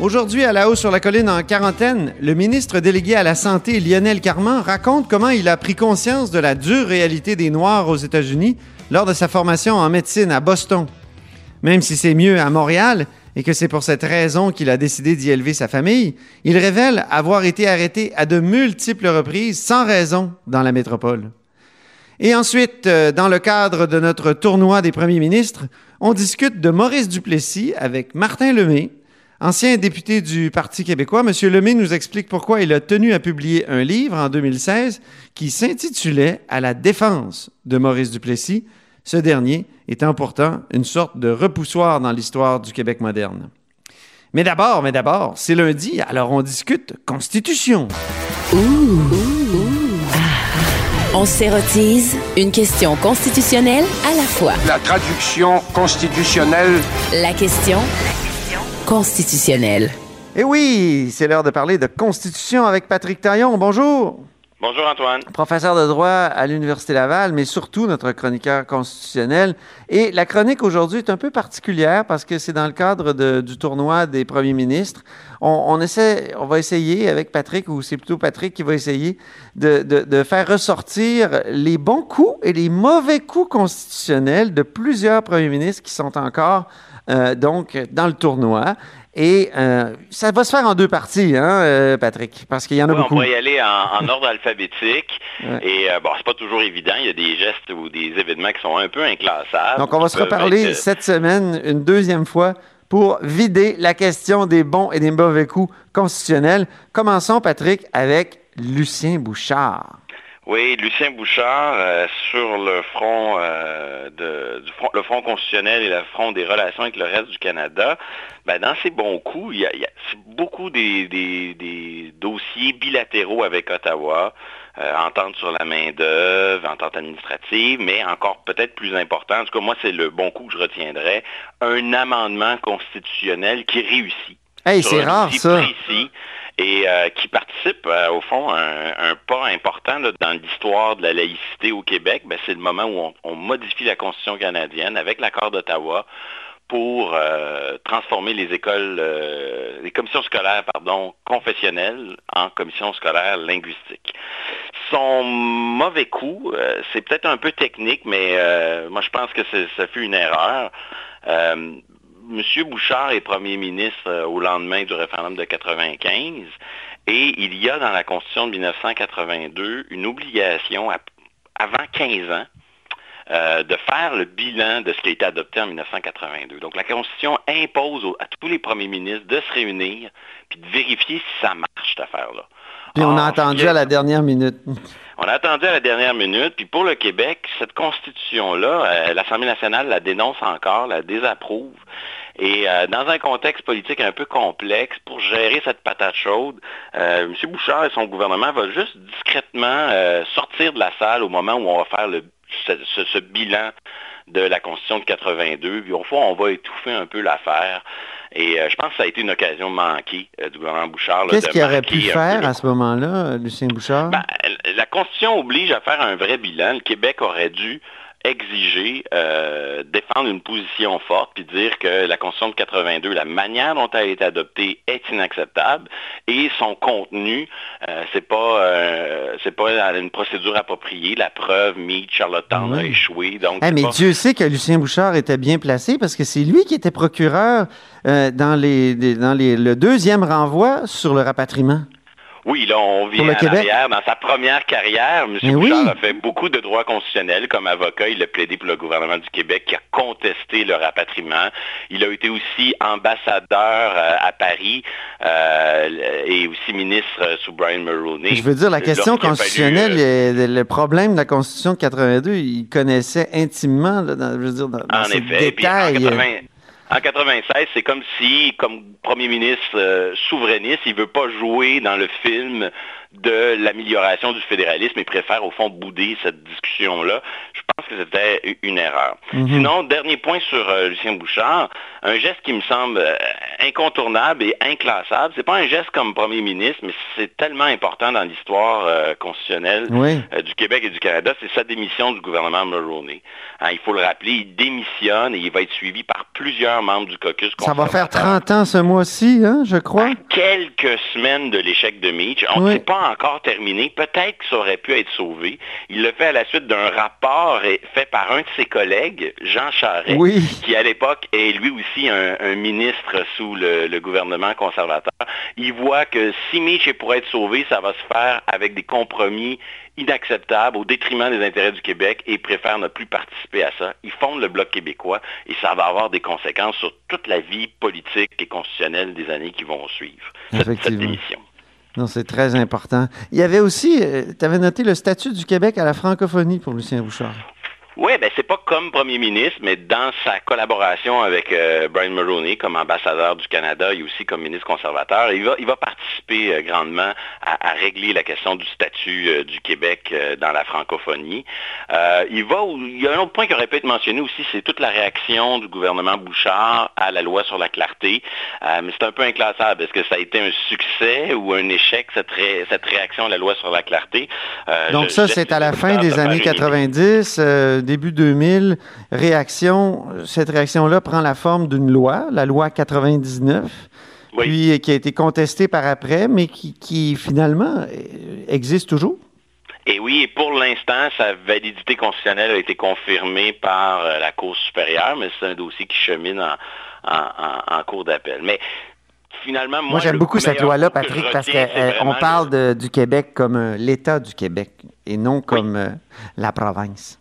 Aujourd'hui, à la hausse sur la colline en quarantaine, le ministre délégué à la Santé, Lionel Carman, raconte comment il a pris conscience de la dure réalité des Noirs aux États-Unis lors de sa formation en médecine à Boston. Même si c'est mieux à Montréal et que c'est pour cette raison qu'il a décidé d'y élever sa famille, il révèle avoir été arrêté à de multiples reprises sans raison dans la métropole. Et ensuite, euh, dans le cadre de notre tournoi des premiers ministres, on discute de Maurice Duplessis avec Martin Lemay, Ancien député du Parti québécois, M. Lemay nous explique pourquoi il a tenu à publier un livre en 2016 qui s'intitulait À la défense de Maurice Duplessis, ce dernier étant pourtant une sorte de repoussoir dans l'histoire du Québec moderne. Mais d'abord, mais d'abord, c'est lundi, alors on discute Constitution. On s'érotise une question constitutionnelle à la fois. La traduction constitutionnelle. La question constitutionnelle. Et oui, c'est l'heure de parler de Constitution avec Patrick Taillon. Bonjour. Bonjour Antoine. Professeur de droit à l'Université Laval, mais surtout notre chroniqueur constitutionnel. Et la chronique aujourd'hui est un peu particulière parce que c'est dans le cadre du tournoi des premiers ministres. On, essaie, on va essayer avec Patrick, ou c'est plutôt Patrick qui va essayer de faire ressortir les bons coups et les mauvais coups constitutionnels de plusieurs premiers ministres qui sont encore euh, donc dans le tournoi. Et euh, ça va se faire en deux parties, hein, euh, Patrick, parce qu'il y en a Oui, on beaucoup. pourrait y aller en, en ordre alphabétique. Ouais. Et euh, bon, c'est pas toujours évident. Il y a des gestes ou des événements qui sont un peu inclassables. Donc, on va se reparler être- cette semaine une deuxième fois pour vider la question des bons et des mauvais coups constitutionnels. Commençons, Patrick, avec Lucien Bouchard. Oui, Lucien Bouchard euh, sur le front, euh, de, du front, le front constitutionnel et le front des relations avec le reste du Canada. Ben, dans ces bons coups, il y a, il y a- c'est beaucoup des, des- des dossiers bilatéraux avec Ottawa, euh, entente sur la main d'œuvre, entente administrative, mais encore peut-être plus important, en tout cas moi c'est le bon coup que je retiendrai, un amendement constitutionnel qui réussit. Hey, c'est rare, ça. précis et euh, qui participe euh, au fond à un, pas important dans l'histoire de la laïcité au Québec. Ben, c'est le moment où on, modifie la Constitution canadienne avec l'accord d'Ottawa pour euh, transformer les écoles, les commissions scolaires, pardon, confessionnelles en commissions scolaires linguistiques. Son mauvais coup, c'est peut-être un peu technique, mais moi je pense que ça fut une erreur. Monsieur Bouchard est premier ministre euh, au lendemain du référendum de 95 et il y a dans la Constitution de 1982 une obligation à- avant 15 ans euh, de faire le bilan de ce qui a été adopté en 1982. Donc la Constitution impose à tous les premiers ministres de se réunir puis de vérifier si ça marche, cette affaire-là. Puis on a attendu à la dernière minute. on a attendu à la dernière minute, puis pour le Québec, cette constitution-là, euh, l'Assemblée nationale la dénonce encore, la désapprouve. Et euh, dans un contexte politique un peu complexe, pour gérer cette patate chaude, euh, M. Bouchard et son gouvernement veulent juste discrètement euh, sortir de la salle au moment où on va faire le, ce, ce- ce bilan de la Constitution de 82. Puis au fond, on va étouffer un peu l'affaire. Et euh, je pense que ça a été une occasion manquée euh, du gouvernement Bouchard. Qu'est-ce qu'il aurait pu faire à ce moment-là, Lucien Bouchard? ben, la Constitution oblige à faire un vrai bilan. Le Québec aurait dû exiger, euh, défendre une position forte, puis dire que la Constitution de 82, la manière dont elle a été adoptée est inacceptable et son contenu, euh, c'est pas euh, c'est pas une procédure appropriée. La preuve, Meade, Charlottetown a échoué. Donc, mais pas- Dieu sait que Lucien Bouchard était bien placé parce que c'est lui qui était procureur dans, les- dans les- le deuxième renvoi sur le rapatriement. Oui, là, on le à Québec? Dans sa première carrière, M. Bouchard oui. a fait beaucoup de droits constitutionnels. Comme avocat, il a plaidé pour le gouvernement du Québec qui a contesté le rapatriement. Il a été aussi ambassadeur euh, à Paris euh, et aussi ministre euh, sous Brian Mulroney. Je veux dire, la question fallu, constitutionnelle, le problème de la Constitution de 82, il connaissait intimement, là, dans, je veux dire, dans, dans En effet. Puis en, détails. 80 en 96, c'est comme si, comme premier ministre euh, souverainiste, il veut pas jouer dans le film de l'amélioration du fédéralisme et préfère au fond bouder cette discussion-là. Je pense que c'était une erreur. Mhm. Sinon, dernier point sur euh, Lucien Bouchard, un geste qui me semble euh, incontournable et inclassable. C'est pas un geste comme premier ministre, mais c'est tellement important dans l'histoire euh, constitutionnelle du Québec et du Canada, c'est sa démission du gouvernement Mulroney. Hein, il faut le rappeler, il démissionne et il va être suivi par plusieurs membres du caucus Ça va faire 30 ans ce mois-ci, hein, je crois. quelques semaines de l'échec de Mitch. On ne sait pas encore terminé. Peut-être que ça aurait pu être sauvé. Il le fait à la suite d'un rapport fait par un de ses collègues, Jean Charest, qui à l'époque est lui aussi un, ministre sous le, gouvernement conservateur. Il voit que si Mitch pourrait être sauvé, ça va se faire avec des compromis inacceptables au détriment des intérêts du Québec et préfère ne plus participer à ça. Il fonde le Bloc québécois et ça va avoir des conséquences sur toute la vie politique et constitutionnelle des années qui vont suivre. Cette, cette démission. Non, c'est très important. Il y avait aussi, euh, tu avais noté le statut du Québec à la francophonie pour Lucien Bouchard. Oui, ben c'est pas comme premier ministre, mais dans sa collaboration avec euh, Brian Mulroney comme ambassadeur du Canada et aussi comme ministre conservateur, il va, il va participer euh, grandement à, régler la question du statut euh, du Québec dans la francophonie. il va, il y a un autre point qui aurait pu être mentionné aussi, c'est toute la réaction du gouvernement Bouchard à la loi sur la clarté. mais c'est un peu inclassable. Est-ce que ça a été un succès ou un échec cette, cette réaction à la loi sur la clarté? Donc ça, c'est à la fin des années 90 début 2000, réaction, cette réaction-là prend la forme d'une loi, la loi 99, puis qui a été contestée par après, mais qui, finalement euh, existe toujours. Et oui, et pour l'instant, sa validité constitutionnelle a été confirmée par euh, la Cour supérieure, mais c'est un dossier qui chemine en, cours d'appel. Mais finalement, moi, j'aime beaucoup cette loi-là, Patrick, parce qu'on euh, parle du Québec comme l'État du Québec et non comme la province.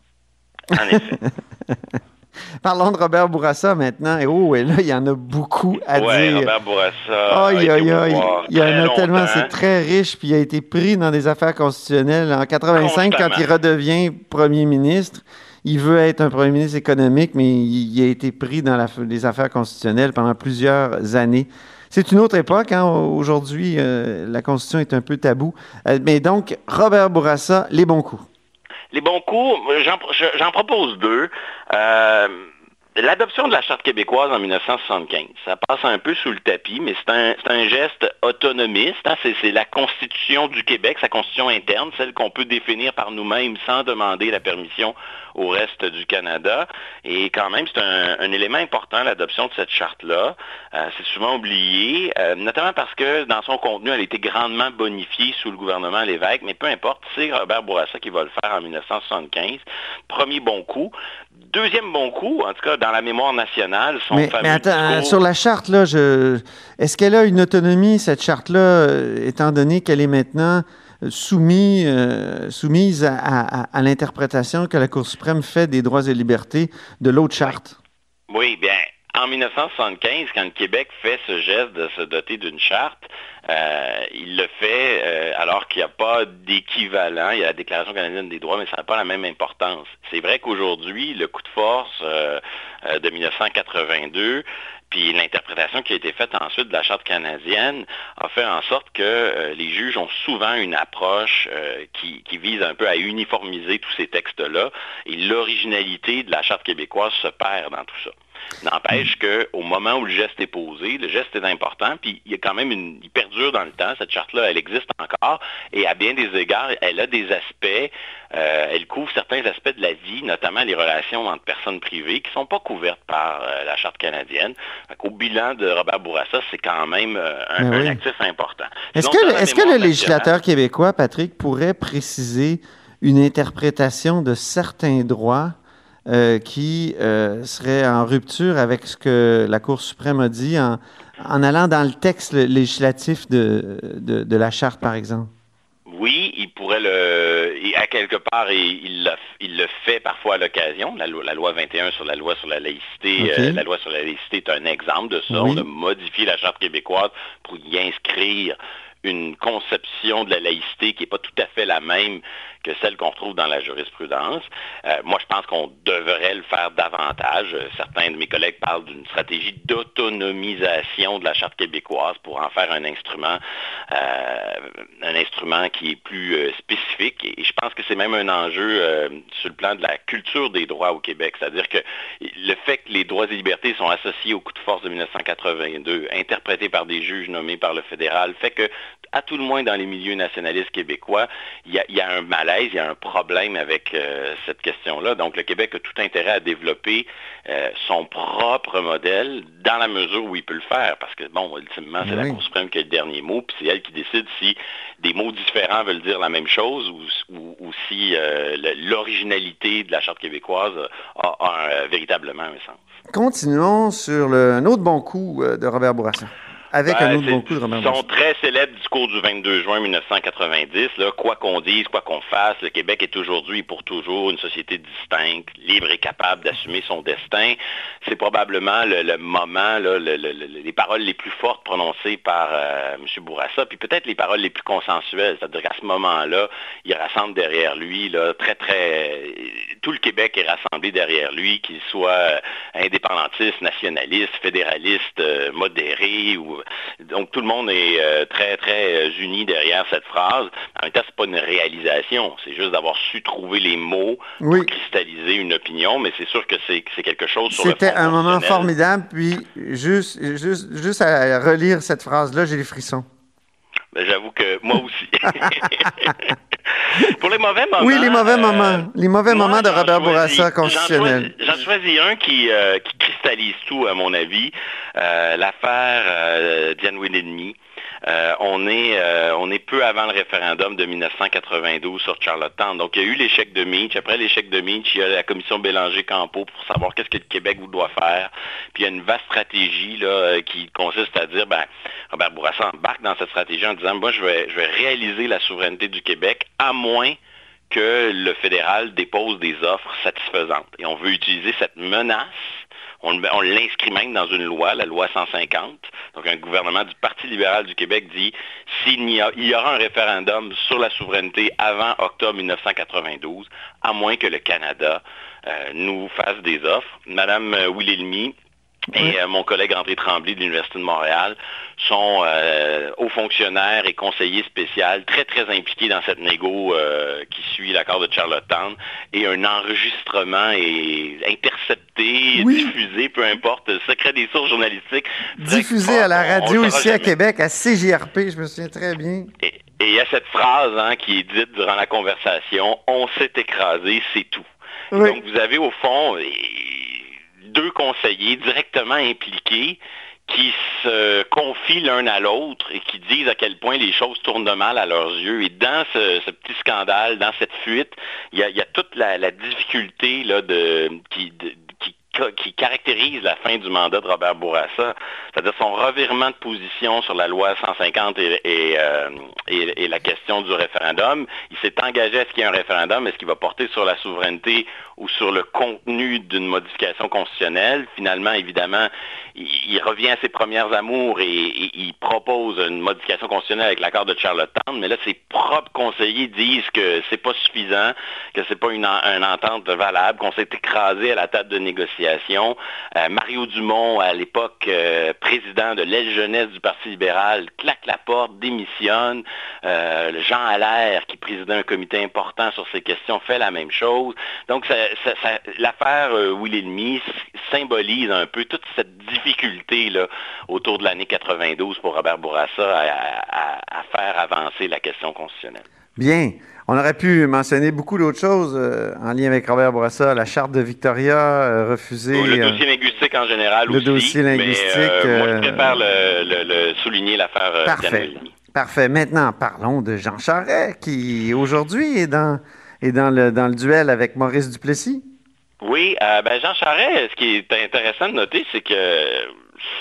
En effet. Parlons de Robert Bourassa maintenant. Et oh, et là, il y en a beaucoup à ouais, dire. Robert Bourassa. Aïe, aïe, aïe. Il y en a tellement, c'est très riche, puis il a été pris dans des affaires constitutionnelles. En 85, quand il redevient premier ministre, il veut être un premier ministre économique, mais il, a été pris dans les affaires constitutionnelles pendant plusieurs années. C'est une autre époque. Hein. Aujourd'hui, euh, la Constitution est un peu tabou. Euh, mais donc, Robert Bourassa, les bons coups. Les bons coups, j'en propose deux. Euh, l'adoption de la Charte québécoise en 1975, ça passe un peu sous le tapis, mais c'est un, geste autonomiste. Hein. C'est la Constitution du Québec, sa Constitution interne, celle qu'on peut définir par nous-mêmes sans demander la permission au reste du Canada. Et quand même, c'est un, élément important, l'adoption de cette charte-là. Euh, c'est souvent oublié, euh, notamment parce que dans son contenu, elle a été grandement bonifiée sous le gouvernement Lévesque, mais peu importe, c'est Robert Bourassa qui va le faire en 1975. Premier bon coup. Deuxième bon coup, en tout cas dans la mémoire nationale, son mais, mais attends, sur la charte, là, je... est-ce qu'elle a une autonomie, cette charte-là, euh, étant donné qu'elle est maintenant euh, soumise à, l'interprétation que la Cour suprême fait des droits et libertés de l'autre charte? Oui, bien, en 1975, quand le Québec fait ce geste de se doter d'une charte, euh, il le fait euh, alors qu'il n'y a pas d'équivalent. Il y a la Déclaration canadienne des droits, mais ça n'a pas la même importance. C'est vrai qu'aujourd'hui, le coup de force de 1982 puis l'interprétation qui a été faite ensuite de la Charte canadienne a fait en sorte que euh, les juges ont souvent une approche euh, qui, vise un peu à uniformiser tous ces textes-là. Et l'originalité de la Charte québécoise se perd dans tout ça. N'empêche qu'au moment où le geste est posé, le geste est important, puis il y a quand même une. Il perdure dans le temps, cette charte-là, elle existe encore, et à bien des égards, elle a des aspects, euh, elle couvre certains aspects de la vie, notamment les relations entre personnes privées, qui ne sont pas couvertes par euh, la charte canadienne. Au bilan de Robert Bourassa, c'est quand même euh, un, ben actif important. Est-ce que, est que le législateur québécois, Patrick, pourrait préciser une interprétation de certains droits euh, qui euh, serait en rupture avec ce que la Cour suprême a dit en, allant dans le texte législatif de, de, la charte, par exemple? Oui, il pourrait le... à quelque part, il, il, le fait parfois à l'occasion. La, loi 21 sur la loi sur la laïcité, euh, la loi sur la laïcité est un exemple de ça. On a modifié la charte québécoise pour y inscrire une conception de la laïcité qui n'est pas tout à fait la même que celle qu'on retrouve dans la jurisprudence. Euh, moi, je pense qu'on devrait le faire davantage. Euh, certains de mes collègues parlent d'une stratégie d'autonomisation de la Charte québécoise pour en faire un instrument, euh, un instrument qui est plus spécifique. Et je pense que c'est même un enjeu sur le plan de la culture des droits au Québec. C'est-à-dire que le fait que les droits et libertés sont associés au coup de force de 1982, interprétés par des juges nommés par le fédéral, fait que, à tout le moins dans les milieux nationalistes québécois, il y a, un malaise, il y a un problème avec euh, cette question-là. Donc, le Québec a tout intérêt à développer euh, son propre modèle dans la mesure où il peut le faire, parce que, bon, ultimement, c'est la Cour suprême qui a le dernier mot, puis c'est elle qui décide si des mots différents veulent dire la même chose ou, si euh, l'originalité de la Charte québécoise a, véritablement un sens. Continuons sur le, un autre bon coup de Robert Bourassa. Avec un autre bon coup de Son très célèbre discours du 22 juin 1990, là, quoi qu'on dise, quoi qu'on fasse, le Québec est aujourd'hui et pour toujours une société distincte, libre et capable d'assumer son destin. C'est probablement le, moment, là, les paroles les plus fortes prononcées par euh, M. Bourassa, puis peut-être les paroles les plus consensuelles. C'est-à-dire qu'à ce moment-là, il rassemble derrière lui, là, très, très... Tout le Québec est rassemblé derrière lui, qu'il soit indépendantiste, nationaliste, fédéraliste, euh, modéré ou donc tout le monde est euh, très, très euh, uni derrière cette phrase. En même temps, ce n'est pas une réalisation, c'est juste d'avoir su trouver les mots pour cristalliser une opinion, mais c'est sûr que c'est quelque chose sur C'était un moment formidable, puis juste, juste, juste à relire cette phrase-là, j'ai les frissons. Ben, j'avoue que moi aussi. Pour les mauvais moments. Oui, les mauvais euh, moments. Les mauvais moments de Robert Bourassa constitutionnel. J'en choisis un qui, euh, qui, cristallise tout, à mon avis. Euh, l'affaire Diane Willemy. Euh, on, est, euh, on est peu avant le référendum de 1992 sur Charlottetown. Donc, il y a eu l'échec de Meach. Après l'échec de Meach, il y a la commission Bélanger-Campo pour savoir qu'est-ce que le Québec doit faire. Puis, il y a une vaste stratégie là, euh, qui consiste à dire, ben, Robert Bourassa embarque dans cette stratégie en disant, moi, je vais réaliser la souveraineté du Québec à moins que le fédéral dépose des offres satisfaisantes. Et on veut utiliser cette menace on, l'inscrit même dans une loi, la loi 150. Donc un gouvernement du Parti libéral du Québec dit s'il y, y, aura un référendum sur la souveraineté avant octobre 1992, à moins que le Canada euh, nous fasse des offres. Madame euh, Willelmy et euh, mon collègue André Tremblay de l'Université de Montréal sont euh, hauts fonctionnaires et conseillers spéciaux très, très impliqués dans cette négo euh, qui suit l'accord de Charlottetown. Et un enregistrement est intercepté, diffusé, peu importe, secret des sources journalistiques. Diffusé à la radio ici à Québec, à CGRP, je me souviens très bien. Et, il y a cette phrase hein, qui est dite durant la conversation, on s'est écrasé, c'est tout. Donc vous avez au fond deux conseillers directement impliqués qui se confient l'un à l'autre et qui disent à quel point les choses tournent mal à leurs yeux. Et dans ce, petit scandale, dans cette fuite, il y a, toute la, difficulté de, qui caractérise la fin du mandat de Robert Bourassa, c'est-à-dire son revirement de position sur la loi 150 euh, et, la question du référendum. Il s'est engagé à ce qu'il y ait un référendum, est-ce qu'il va porter sur la souveraineté ou sur le contenu d'une modification constitutionnelle. Finalement, évidemment, il, revient à ses premières amours et, il propose une modification constitutionnelle avec l'accord de Charlottetown, mais là, ses propres conseillers disent que c'est pas suffisant, que c'est pas une, entente valable, qu'on s'est écrasé à la table de négociation. Euh, Mario Dumont, à l'époque euh, président de l'aile jeunesse du Parti libéral, claque la porte, démissionne. Euh, Jean Allaire, qui présidait un comité important sur ces questions, fait la même chose. Donc, l'affaire Will symbolise un peu toute cette difficulté là, autour de l'année 92 pour Robert Bourassa à, faire avancer la question constitutionnelle. Bien. On aurait pu mentionner beaucoup d'autres choses euh, en lien avec Robert Bourassa, la charte de Victoria euh, refusée. Le dossier linguistique en général le aussi. Le dossier linguistique. moi, je préfère le, souligner l'affaire Parfait. Parfait. Maintenant, parlons de Jean Charest, qui aujourd'hui est dans et dans le, dans le duel avec Maurice Duplessis? Oui, euh, ben Jean Charest, ce qui est intéressant de noter, c'est que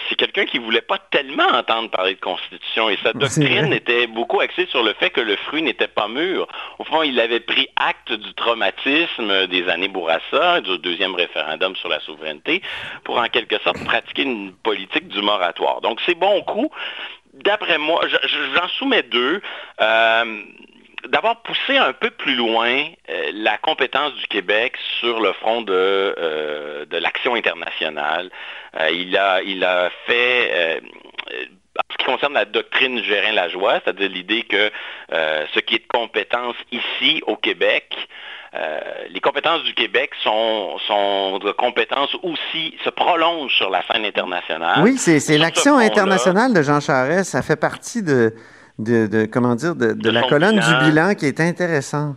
c'est quelqu'un qui voulait pas tellement entendre parler de constitution et sa doctrine était beaucoup axée sur le fait que le fruit n'était pas mûr. Au fond, il avait pris acte du traumatisme des années Bourassa, du deuxième référendum sur la souveraineté, pour en quelque sorte pratiquer une politique du moratoire. Donc c'est bon coup d'après moi, j'en soumets deux. D'avoir poussé un peu plus loin la compétence du Québec sur le front de, de l'action internationale. il, a, il a fait en ce qui concerne la doctrine Gérin-Lajoie, c'est-à-dire l'idée que euh, ce qui est de compétence ici au Québec, euh, les compétences du Québec sont, sont de compétences aussi, se prolongent sur la scène internationale. Oui, c'est l'action internationale de Jean Charest. Ça fait partie de, de, comment dire, de, la colonne du bilan qui est intéressant.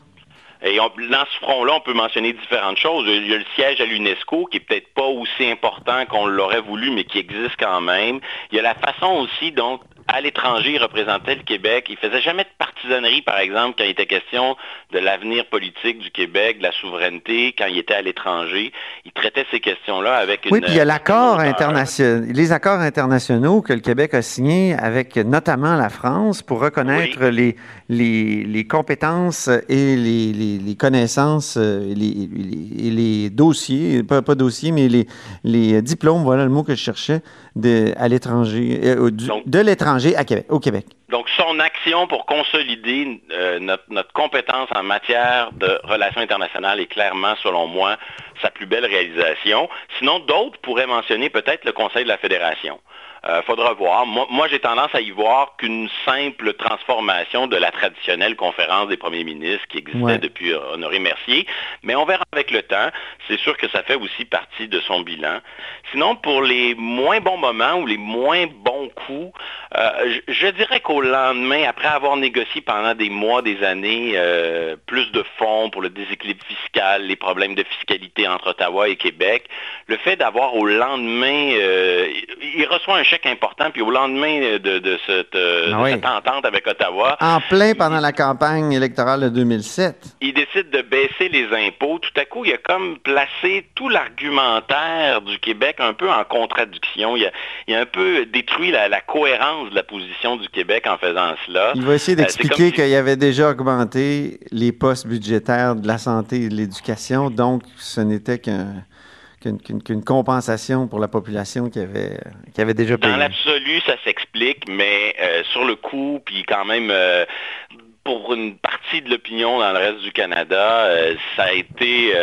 Et dans ce front-là, on peut mentionner différentes choses. Il y a le siège à l'UNESCO qui est peut-être pas aussi important qu'on l'aurait voulu, mais qui existe quand même. Il y a la façon aussi dont à l'étranger, il représentait le Québec. Il faisait jamais de partisanerie, par exemple, quand il était question de l'avenir politique du Québec, de la souveraineté, quand il était à l'étranger. Il traitait ces questions-là avec une... Oui, puis il y a l'accord international, les accords internationaux que le Québec a signés avec notamment la France pour reconnaître les, les, compétences et les, connaissances euh, et les, dossiers, pas, pas dossiers, mais les, diplômes, voilà le mot que je cherchais, de, à l'étranger, euh, de l'étranger à Québec, au Québec. Donc, son action pour consolider euh, notre, notre, compétence en matière de relations internationales est clairement, selon moi, sa plus belle réalisation. Sinon, d'autres pourraient mentionner peut-être le Conseil de la Fédération. Euh, faudra voir. Moi, j'ai tendance à y voir qu'une simple transformation de la traditionnelle conférence des premiers ministres qui existait depuis Honoré Mercier. Mais on verra avec le temps. C'est sûr que ça fait aussi partie de son bilan. Sinon, pour les moins bons moments ou les moins bons coups, euh, je, dirais qu'au lendemain, après avoir négocié pendant des mois, des années, euh, plus de fonds pour le déséquilibre fiscal, les problèmes de fiscalité entre Ottawa et Québec, le fait d'avoir au lendemain, euh, il reçoit un chèque important, puis au lendemain de, cette, ah cette, entente avec Ottawa... En plein pendant la campagne électorale de 2007. Il décide de baisser les impôts. Tout à coup, il a comme placé tout l'argumentaire du Québec un peu en contradiction. Il a, un peu détruit la cohérence de la position du Québec en faisant cela. Il va essayer euh, d'expliquer qu'il y avait déjà augmenté les postes budgétaires de la santé et de l'éducation, donc ce n'était qu'une compensation pour la population qui avait, qui avait déjà payé. Dans l'absolu, ça s'explique, mais euh, sur le coup, puis quand même, euh, pour une partie de l'opinion dans le reste du Canada, ça a été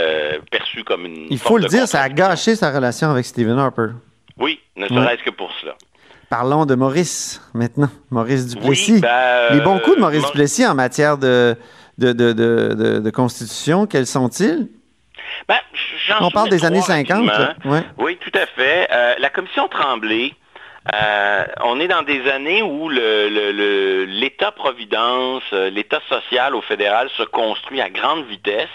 perçu comme une... Il faut le dire, ça a gâché sa relation avec Stephen Harper. Oui, ne serait-ce que pour cela. Parlons de Maurice maintenant. Maurice Duplessis. Ben, les bons coups de Maurice Duplessis en matière de, de, constitution, quels sont-ils? Ben, On parle des années 50. Oui, tout à fait. Euh, la commission Tremblay, euh, on est dans des années où l'État-providence, euh, l'État social au fédéral se construit à grande vitesse.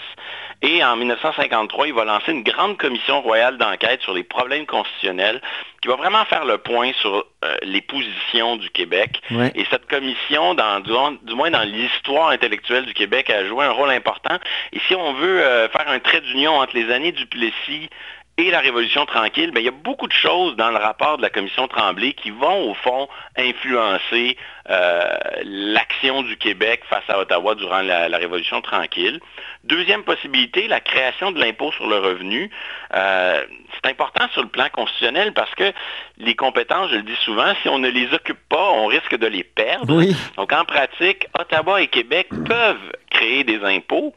Et en 1953, il va lancer une grande commission royale d'enquête sur les problèmes constitutionnels qui va vraiment faire le point sur euh, les positions du Québec. Et cette commission, dans, du, moins dans l'histoire intellectuelle du Québec, a joué un rôle important. Et si on veut euh, faire un trait d'union entre les années du Plessis et la Révolution tranquille, ben, il y a beaucoup de choses dans le rapport de la commission Tremblay qui vont, au fond, influencer euh, l'action du Québec face à Ottawa durant la, Révolution tranquille. Deuxième possibilité, la création de l'impôt sur le revenu. Euh, c'est important sur le plan constitutionnel parce que les compétences, je le dis souvent, si on ne les occupe pas, on risque de les perdre. Donc, en pratique, Ottawa et Québec peuvent créer des impôts,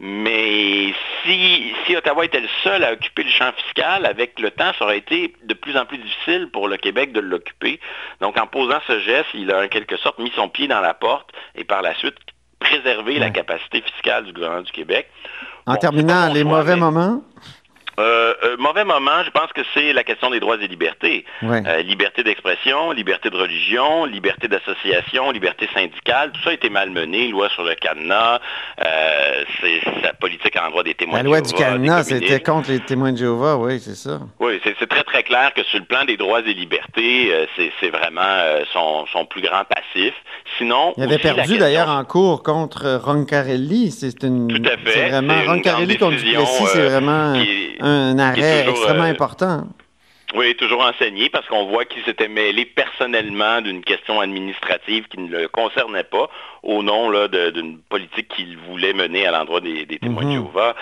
mais si, si, Ottawa était le seul à occuper le champ fiscal, avec le temps, ça aurait été de plus en plus difficile pour le Québec de l'occuper. Donc, en posant ce geste, il a en quelque sorte mis son pied dans la porte et par la suite préservé la capacité fiscale du gouvernement du Québec. En terminant, les mauvais moments? Euh, euh, mauvais moment, je pense que c'est la question des droits et libertés. Euh, liberté d'expression, liberté de religion, liberté d'association, liberté syndicale, tout ça a été malmené. Loi sur le cadenas, c'est sa politique à l'endroit des témoins de Jéhovah. La loi du cadenas, c'était contre les témoins de Jéhovah, oui, c'est ça. Oui, c'est très très clair que sur le plan des droits et libertés, c'est vraiment son, plus grand passif. Sinon, il avait perdu d'ailleurs en cours contre Roncarelli. C'est une. Tout à fait. vraiment Roncarelli contre Duplessis, c'est vraiment un arrêt extrêmement euh, important. Oui, toujours enseigné parce qu'on voit qu'il s'était mêlé personnellement d'une question administrative qui ne le concernait pas au nom d'une politique qu'il voulait mener à l'endroit des, témoins de mhm. Jéhovah.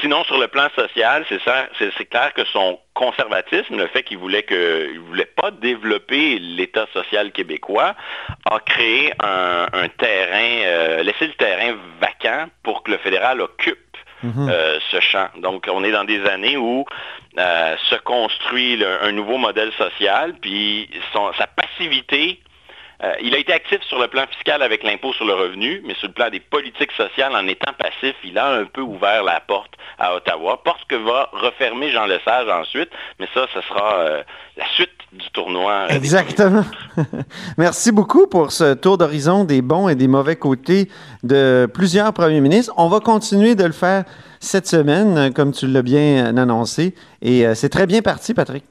Sinon, sur le plan social, c'est c'est clair que son conservatisme, le fait qu'il voulait que, il voulait pas développer l'État social québécois, a créé un, terrain, euh, laissé le terrain vacant pour que le fédéral occupe mhm. euh, ce champ. Donc, on est dans des années où euh, se construit un nouveau modèle social, puis sa passivité euh, il a été actif sur le plan fiscal avec l'impôt sur le revenu, mais sur le plan des politiques sociales, en étant passif, il a un peu ouvert la porte à Ottawa, porte que va refermer Jean Lesage ensuite, mais ça, ce sera euh, la suite du tournoi. Euh, Exactement. Merci beaucoup pour ce tour d'horizon des bons et des mauvais côtés de plusieurs premiers ministres. On va continuer de le faire cette semaine, comme tu l'as bien annoncé, et c'est très bien parti, Patrick.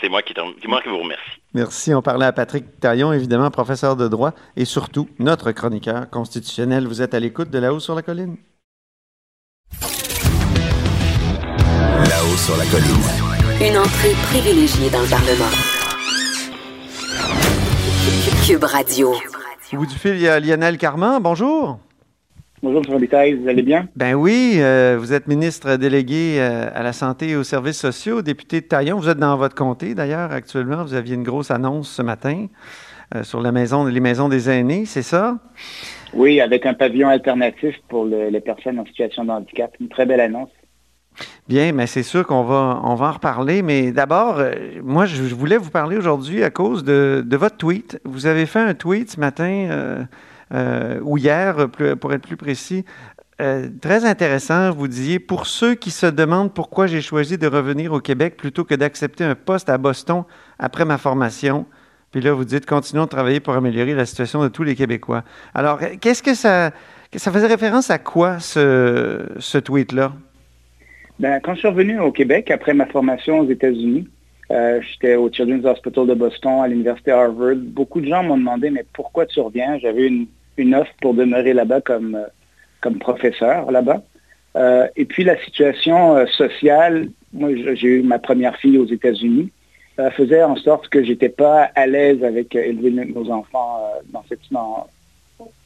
C'est moi qui, moi qui vous remercie. Merci. On parlait à Patrick Taillon, évidemment, professeur de droit et surtout notre chroniqueur constitutionnel. Vous êtes à l'écoute de La haut sur la colline. Là-haut sur la colline. Une entrée privilégiée dans le Parlement. Cube Radio. Au bout du fil, il y a Lionel Carman. Bonjour. Bonjour, M. Robitaille, vous allez bien? Ben oui, euh, vous êtes ministre délégué euh, à la santé et aux services sociaux, député de Taillon. Vous êtes dans votre comté, d'ailleurs, actuellement. Vous aviez une grosse annonce ce matin euh, sur la maison, les maisons des aînés, c'est ça? Oui, avec un pavillon alternatif pour les personnes en situation de handicap. Une très belle annonce. Bien, mais c'est sûr qu'on va, on va en reparler. Mais d'abord, moi, je voulais vous parler aujourd'hui à cause de, de, votre tweet. Vous avez fait un tweet ce matin ou hier, pour être plus précis. Euh, très intéressant, vous disiez, pour ceux qui se demandent pourquoi j'ai choisi de revenir au Québec plutôt que d'accepter un poste à Boston après ma formation, puis là, vous dites, continuons de travailler pour améliorer la situation de tous les Québécois. Alors, qu'est-ce que ça... Ça faisait référence à quoi, ce, ce tweet-là? Ben, quand je suis revenu au Québec après ma formation aux États-Unis, euh, j'étais au Children's Hospital de Boston, à l'Université Harvard. Beaucoup de gens m'ont demandé, mais pourquoi tu reviens? J'avais une une offre pour demeurer là-bas comme, euh, comme professeur là-bas. Euh, et puis la situation euh, sociale, moi j'ai eu ma première fille aux États-Unis, faisait en sorte que j'étais pas à l'aise avec élever nos enfants dans cette dans,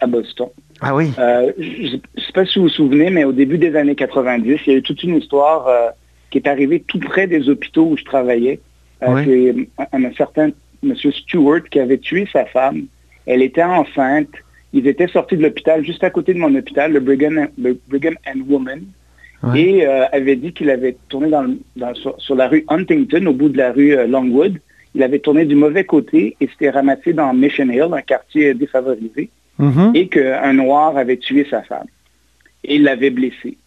à Boston. Ah oui. je ne sais pas si vous vous souvenez, mais au début des années 90, il y a eu toute une histoire qui est arrivée tout près des hôpitaux où je travaillais. C'est un, un, certain monsieur Stewart qui avait tué sa femme. Elle était enceinte. Ils étaient sortis de l'hôpital, juste à côté de mon hôpital, le Brigham, and Woman, et euh, avait dit qu'il avait tourné sur, la rue Huntington, au bout de la rue euh, Longwood. Il avait tourné du mauvais côté et s'était ramassé dans Mission Hill, un quartier défavorisé, mm-hmm. et qu'un noir avait tué sa femme. Et il l'avait blessé.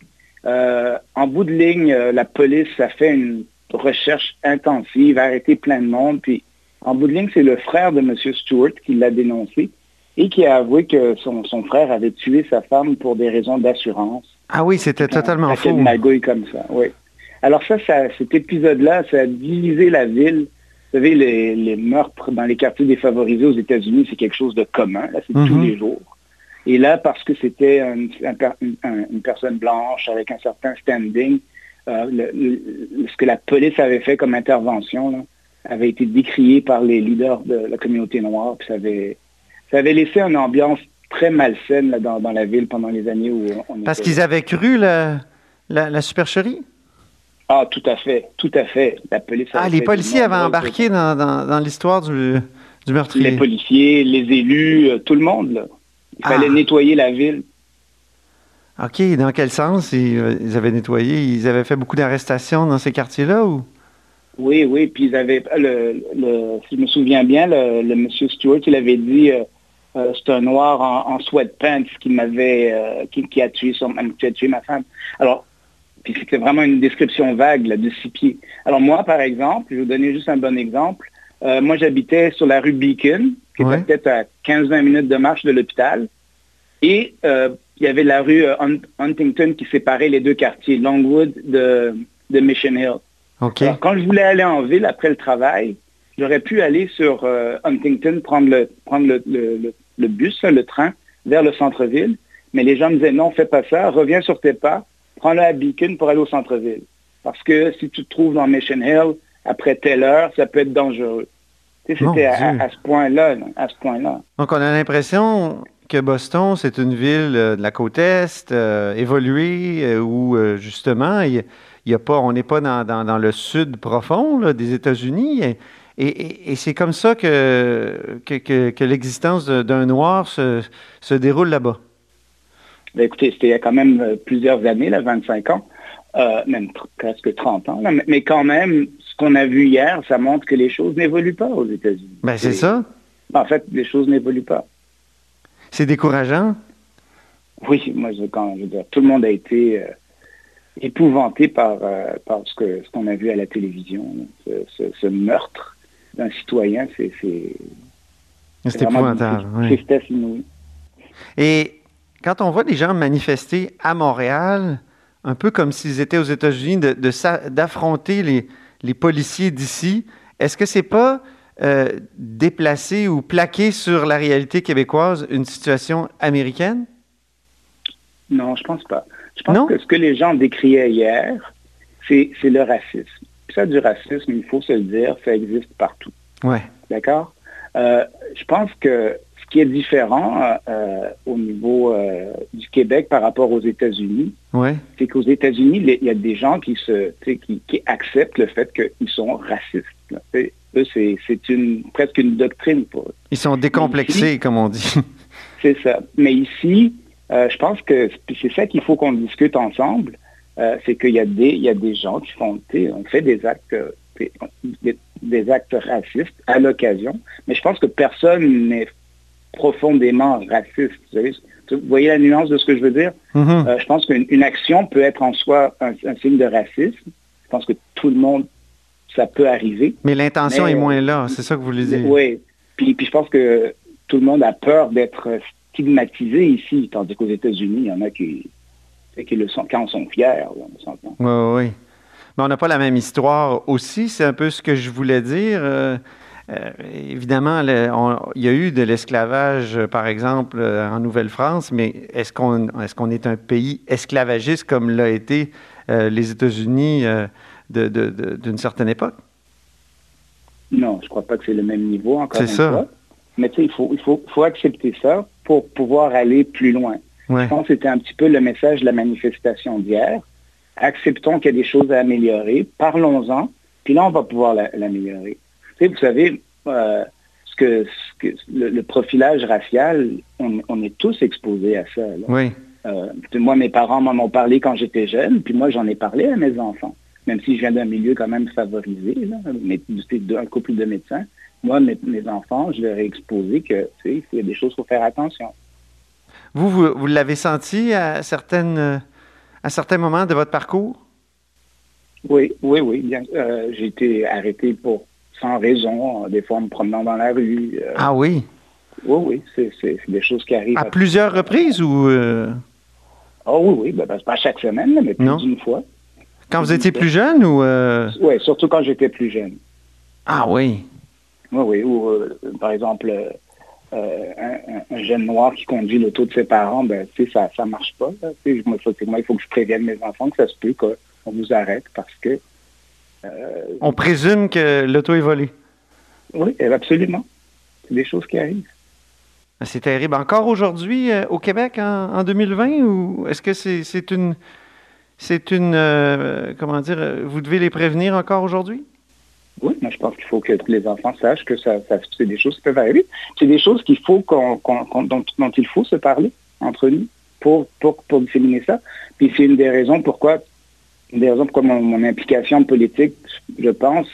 Euh, en bout de ligne, la police a fait une recherche intensive, a arrêté plein de monde, puis en bout de ligne, c'est le frère de M. Stewart qui l'a dénoncé et qui a avoué que son, frère avait tué sa femme pour des raisons d'assurance. Ah oui, c'était totalement faux. Une magouille comme ça, oui. Alors ça, cet épisode-là, ça a divisé la ville. Vous savez, les, meurtres dans les quartiers défavorisés aux États-Unis, c'est quelque chose de commun, là, c'est tous mhm. les jours. Et là, parce que c'était une personne blanche avec un certain standing, euh, ce que la police avait fait comme intervention avait été décrié par les leaders de la communauté noire, puis ça avait ça avait laissé une ambiance très malsaine dans, la ville pendant les années où on Parce qu'ils avaient cru la, la, supercherie? Ah, tout à fait, tout à fait. La police ah, les policiers avaient embarqué dans, l'histoire du, du, meurtrier. Les policiers, les élus, euh, tout le monde. Il fallait ah. nettoyer la ville. OK, dans quel sens ils, ils avaient nettoyé? Ils avaient fait beaucoup d'arrestations dans ces quartiers-là ou? Oui, oui, puis ils avaient, le, si je me souviens bien, le, monsieur Stewart, il avait dit euh, euh, c'est un noir en, sweatpants qui m'avait euh, qui, a tué son, qui a tué ma femme. Alors, puis c'était vraiment une description vague là, de six pieds. Alors moi, par exemple, je vais vous donner juste un bon exemple. Euh, moi, j'habitais sur la rue Beacon, qui était peut-être à 15-20 minutes de marche de l'hôpital. Et il y avait la rue Huntington qui séparait les deux quartiers, Longwood de, de Mission Hill. Alors, quand je voulais aller en ville après le travail, j'aurais pu aller sur Huntington, prendre le, prendre le, le bus, le train, vers le centre-ville. Mais les gens me disaient, non, fais pas ça, reviens sur tes pas, prends-le à Beacon pour aller au centre-ville. Parce que si tu te trouves dans Mission Hill, après telle heure, ça peut être dangereux. C'était à, ce point-là, à ce point-là. Donc, on a l'impression que Boston, c'est une ville de la côte Est, évoluée, où justement, il y a pas, on n'est pas dans, le sud profond des États-Unis. Et, c'est comme ça que, que, l'existence d'un noir se, se déroule là-bas. Ben, écoutez, c'était il y a quand même plusieurs années, là, 25 ans. Euh, même presque 30 ans. mais quand même, ce qu'on a vu hier, ça montre que les choses n'évoluent pas aux États-Unis. Ben, c'est ça. En fait, les choses n'évoluent pas. C'est décourageant? Oui, moi, je, quand, je veux dire, tout le monde a été euh, épouvanté par, euh, par ce qu'on ce qu'on a vu à la télévision. Ce, meurtre d'un citoyen, c'est... C'est épouvantable. Oui. Et quand on voit des gens manifester à Montréal, un peu comme s'ils étaient aux États-Unis, d'affronter les, les, policiers d'ici. Est-ce que c'est pas euh, déplacer ou plaquer sur la réalité québécoise une situation américaine? Non, je pense pas. Je pense que ce que les gens décriaient hier, c'est le racisme. Ça, du racisme, il faut se le dire, ça existe partout. Ouais. D'accord? Euh, je pense que ce qui est différent euh, au niveau du Québec par rapport aux États-Unis, c'est qu'aux États-Unis, il y a des gens qui se qui, acceptent le fait qu'ils sont racistes. Eux, c'est une presque une doctrine pour eux. Ils sont décomplexés, comme on dit. C'est ça. Mais ici, euh, je pense que c'est ça qu'il faut qu'on discute ensemble. Euh, c'est qu'il y a des il y a des gens qui font on fait des actes des, actes racistes à l'occasion, mais je pense que personne n'est profondément raciste. Vous voyez la nuance de ce que je veux dire? Mm-hmm. Euh, je pense qu'une action peut être en soi un, signe de racisme. Je pense que tout le monde, ça peut arriver. Mais l'intention est moins là, c'est ça que vous voulez dire? Oui. Puis, puis je pense que tout le monde a peur d'être stigmatisé ici, tandis qu'aux États-Unis, il y en a qui, qui le sont, quand sont fiers. Oui, oui. Mais on n'a pas la même histoire aussi, c'est un peu ce que je voulais dire. Euh, euh, évidemment, il y a eu de l'esclavage, par exemple, euh, en Nouvelle-France, mais est-ce qu'on est, est un pays esclavagiste comme l'a été les États-Unis d'une certaine époque? Non, je ne crois pas que c'est le même niveau, encore une ça. fois. Mais tu sais, il, faut, il faut, faut, accepter ça pour pouvoir aller plus loin. Je pense que c'était un petit peu le message de la manifestation d'hier. Acceptons qu'il y a des choses à améliorer, parlons-en, puis là, on va pouvoir l'améliorer vous savez, euh, ce que, le, profilage racial, on, est tous exposés à ça. Oui. Euh, moi, mes parents m'en ont parlé quand j'étais jeune, puis moi, j'en ai parlé à mes enfants. Même si je viens d'un milieu quand même favorisé, mais d'un couple de médecins, moi, mes, enfants, je leur ai exposé que, il y a des choses qu'il faut faire attention. Vous, vous, l'avez senti à, certaines, à certains moments de votre parcours? Oui, oui, oui. Euh, j'ai été arrêté pour sans raison, des fois en me promenant dans la rue. Euh. ah oui? Oui, oui, c'est des choses qui arrivent. À, plusieurs reprises ou... Euh? Oh oui, oui, ben, ben, pas chaque semaine, mais plus d'une fois. Quand vous étiez plus jeune ou... Euh? Oui, surtout quand j'étais plus jeune. Ah oui? Oui, oui, ou par exemple... un, jeune noir qui conduit l'auto de ses parents, ben, ça ne marche pas. Moi, il faut que je prévienne mes enfants que ça se peut qu'on vous arrête parce que euh, On présume que l'auto est volée. Oui, absolument. C'est des choses qui arrivent. Ah, c'est terrible. Encore aujourd'hui euh, au Québec en, 2020 ou est-ce que c'est une c'est une euh, comment dire vous devez les prévenir encore aujourd'hui? Oui, moi je pense qu'il faut que les enfants sachent que ça, c'est des choses qui peuvent arriver. C'est des choses qu'il faut qu'on, dont, dont, il faut se parler entre nous pour, pour, pour disséminer ça. Puis c'est une des raisons pourquoi des raisons pourquoi mon, implication politique, je pense,